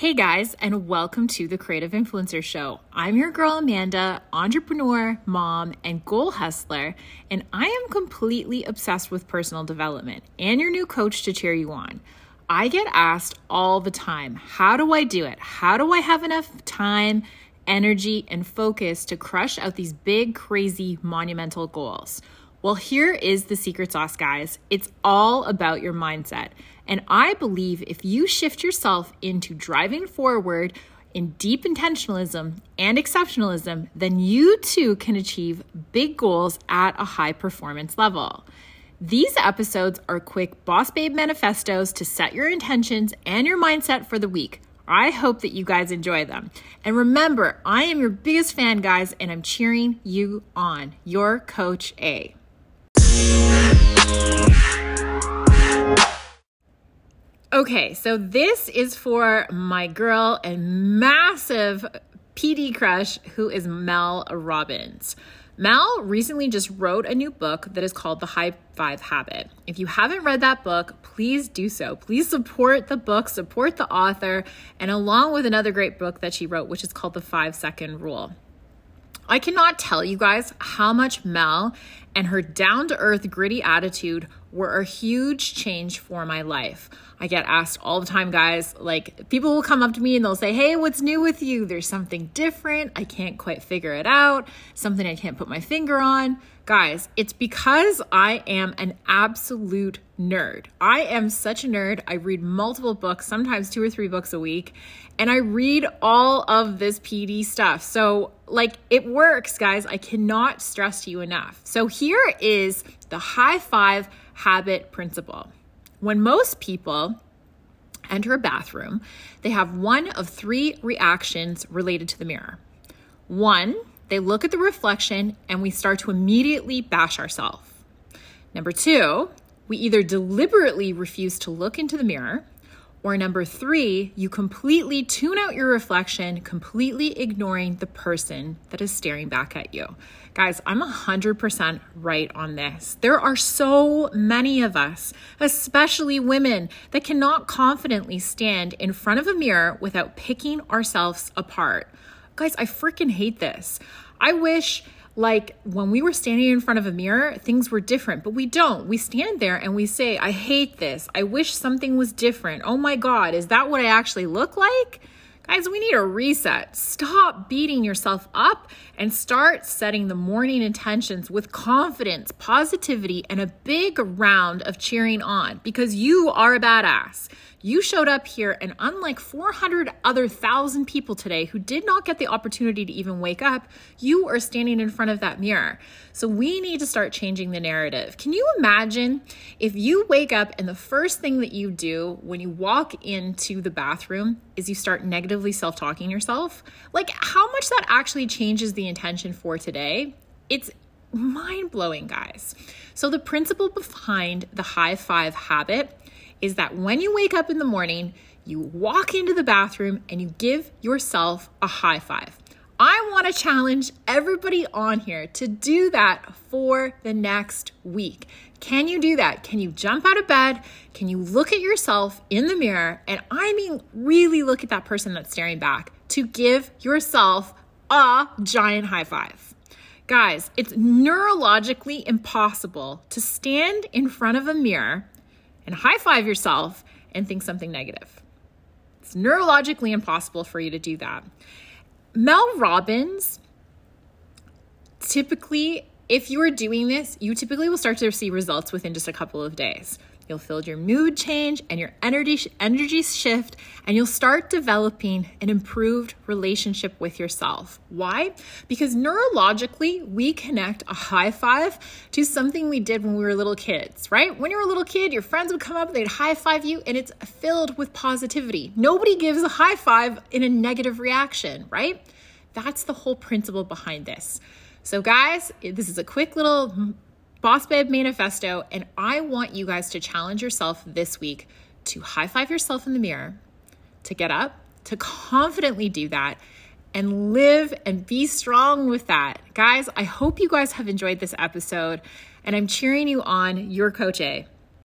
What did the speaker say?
Hey guys, and welcome to the Creative Influencer Show. I'm your girl Amanda, entrepreneur, mom, and goal hustler, and I am completely obsessed with personal development and your new coach to cheer you on. I get asked all the time, how do I do it? How do I have enough time, energy, and focus to crush out these big, crazy, monumental goals? Well, here is the secret sauce, guys. It's all about your mindset. And I believe if you shift yourself into driving forward in deep intentionalism and exceptionalism, then you too can achieve big goals at a high performance level. These episodes are quick boss babe manifestos to set your intentions and your mindset for the week. I hope that you guys enjoy them. And remember, I am your biggest fan, guys, and I'm cheering you on. Your Coach A. Okay, so this is for my girl and massive PD crush who is Mel Robbins. Mel recently just wrote a new book that is called The High Five Habit. If you haven't read that book, please do so. Please support the book, support the author, and along with another great book that she wrote, which is called The Five Second Rule. I cannot tell you guys how much Mel and her down to earth, gritty attitude were a huge change for my life. I get asked all the time, guys. Like, people will come up to me and they'll say, Hey, what's new with you? There's something different. I can't quite figure it out, something I can't put my finger on. Guys, it's because I am an absolute nerd. I am such a nerd. I read multiple books, sometimes two or three books a week, and I read all of this PD stuff. So, like, it works, guys. I cannot stress to you enough. So, here is the high five habit principle. When most people enter a bathroom, they have one of three reactions related to the mirror. One, they look at the reflection and we start to immediately bash ourselves. Number two, we either deliberately refuse to look into the mirror, or number three, you completely tune out your reflection, completely ignoring the person that is staring back at you. Guys, I'm 100% right on this. There are so many of us, especially women, that cannot confidently stand in front of a mirror without picking ourselves apart. Guys, I freaking hate this. I wish like when we were standing in front of a mirror, things were different, but we don't. We stand there and we say, I hate this. I wish something was different. Oh my God, is that what I actually look like? Guys, we need a reset. Stop beating yourself up and start setting the morning intentions with confidence, positivity, and a big round of cheering on because you are a badass. You showed up here, and unlike 400 other thousand people today who did not get the opportunity to even wake up, you are standing in front of that mirror. So we need to start changing the narrative. Can you imagine if you wake up and the first thing that you do when you walk into the bathroom is you start negatively self talking yourself? Like, how much that actually changes the intention for today? It's mind blowing, guys. So, the principle behind the high five habit is that when you wake up in the morning, you walk into the bathroom and you give yourself a high five. I want to challenge everybody on here to do that for the next week. Can you do that? Can you jump out of bed? Can you look at yourself in the mirror? And I mean, really look at that person that's staring back to give yourself a giant high five. Guys, it's neurologically impossible to stand in front of a mirror and high five yourself and think something negative. It's neurologically impossible for you to do that. Mel Robbins typically, if you are doing this, you typically will start to see results within just a couple of days. You'll feel your mood change and your energy energy shift and you'll start developing an improved relationship with yourself. Why? Because neurologically, we connect a high five to something we did when we were little kids, right? When you were a little kid, your friends would come up, they'd high five you and it's filled with positivity. Nobody gives a high five in a negative reaction, right? That's the whole principle behind this. So, guys, this is a quick little Boss Babe Manifesto, and I want you guys to challenge yourself this week to high five yourself in the mirror, to get up, to confidently do that, and live and be strong with that. Guys, I hope you guys have enjoyed this episode, and I'm cheering you on, your Coach A.